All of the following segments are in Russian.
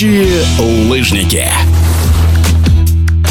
Летающие лыжники.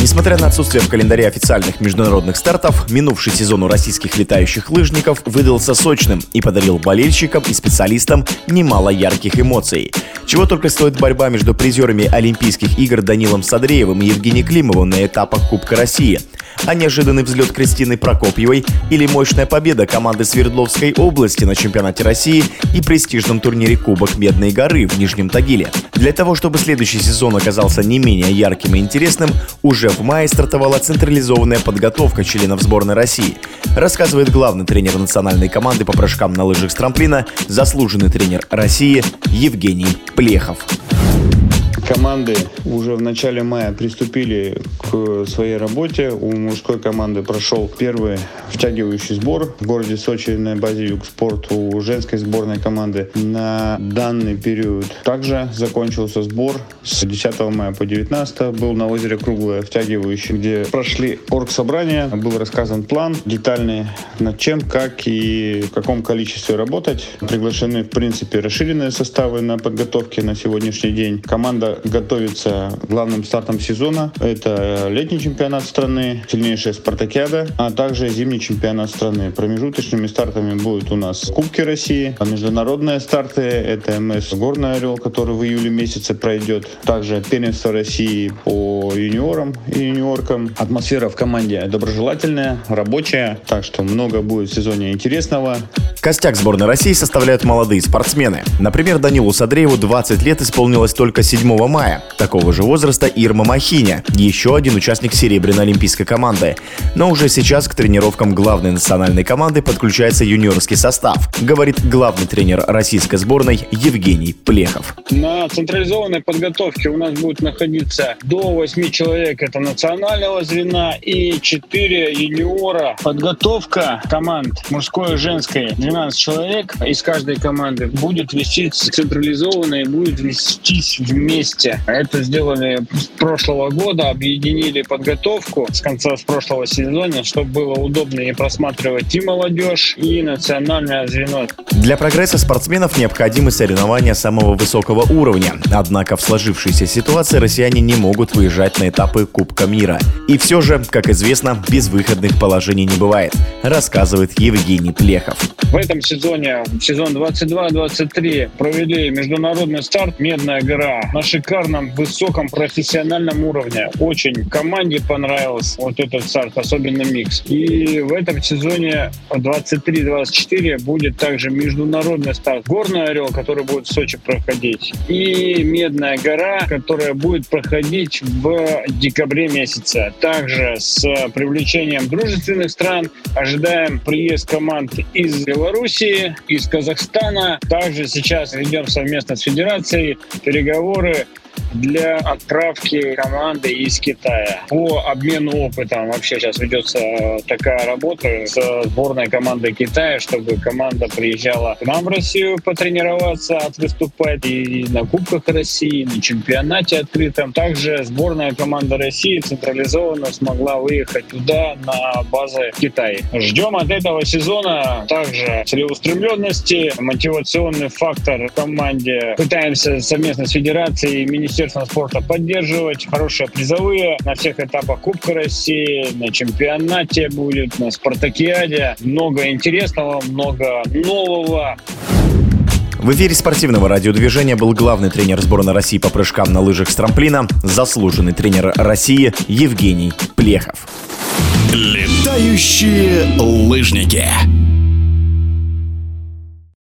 Несмотря на отсутствие в календаре официальных международных стартов, минувший сезон у российских летающих лыжников выдался сочным и подарил болельщикам и специалистам немало ярких эмоций. Чего только стоит борьба между призерами Олимпийских игр Данилом Садреевым и Евгением Климовым на этапах Кубка России – а неожиданный взлет Кристины Прокопьевой или мощная победа команды Свердловской области на чемпионате России и престижном турнире Кубок Медной горы в Нижнем Тагиле. Для того, чтобы следующий сезон оказался не менее ярким и интересным, уже в мае стартовала централизованная подготовка членов сборной России, рассказывает главный тренер национальной команды по прыжкам на лыжах с трамплина, заслуженный тренер России Евгений Плехов. Команды уже в начале мая приступили к своей работе. У мужской команды прошел первый втягивающий сбор в городе Сочи на базе Югспорт. У женской сборной команды на данный период также закончился сбор. С 10 мая по 19 был на озере Круглое втягивающий, где прошли оргсобрания, был рассказан план детальный, над чем, как и в каком количестве работать. Приглашены, в принципе, расширенные составы на подготовке на сегодняшний день. Команда готовится главным стартом сезона. Это летний чемпионат страны, сильнейшая спартакиада, а также зимний чемпионат страны. Промежуточными стартами будут у нас Кубки России, а международные старты — это МС «Горный орел», который в июле месяце пройдет. Также первенство России по юниорам и юниоркам. Атмосфера в команде доброжелательная, рабочая, так что много будет в сезоне интересного. Костяк сборной России составляют молодые спортсмены. Например, Данилу Садрееву 20 лет исполнилось только 7 мая. Такого же возраста Ирма Махиня, еще один участник серебряной олимпийской команды. Но уже сейчас к тренировкам главной национальной команды подключается юниорский состав, говорит главный тренер российской сборной Евгений Плехов. На централизованной подготовке у нас будет находиться до 8 человек, это национального звена, и 4 юниора. Подготовка команд мужской и женской 12 человек из каждой команды будет вестись централизованно и будет вестись вместе. Это сделали с прошлого года, объединили подготовку с конца с прошлого сезона, чтобы было удобно и просматривать и молодежь, и национальное звено. Для прогресса спортсменов необходимы соревнования самого высокого уровня. Однако в сложившейся ситуации россияне не могут выезжать на этапы Кубка мира. И все же, как известно, безвыходных положений не бывает, рассказывает Евгений Плехов. В этом сезоне, сезон 22-23, провели международный старт «Медная гора» на шикарном, высоком профессиональном уровне. Очень команде понравился вот этот старт, особенно микс. И в этом сезоне 23-24 будет также международный старт «Горный орел», который будет в Сочи проходить, и «Медная гора», которая будет проходить в декабре месяце. Также с привлечением дружественных стран ожидаем приезд команд из Белоруссии, из Казахстана. Также сейчас ведем совместно с Федерацией переговоры для отправки команды из Китая. По обмену опытом вообще сейчас ведется такая работа с сборной командой Китая, чтобы команда приезжала к нам в Россию потренироваться, выступать и на Кубках России, на чемпионате открытом. Также сборная команда России централизованно смогла выехать туда на базы Китая. Ждем от этого сезона также целеустремленности, мотивационный фактор в команде. Пытаемся совместно с Федерацией и Министерством Министерством спорта поддерживать. Хорошие призовые на всех этапах Кубка России, на чемпионате будет, на спартакиаде. Много интересного, много нового. В эфире спортивного радиодвижения был главный тренер сборной России по прыжкам на лыжах с трамплина, заслуженный тренер России Евгений Плехов. Летающие лыжники.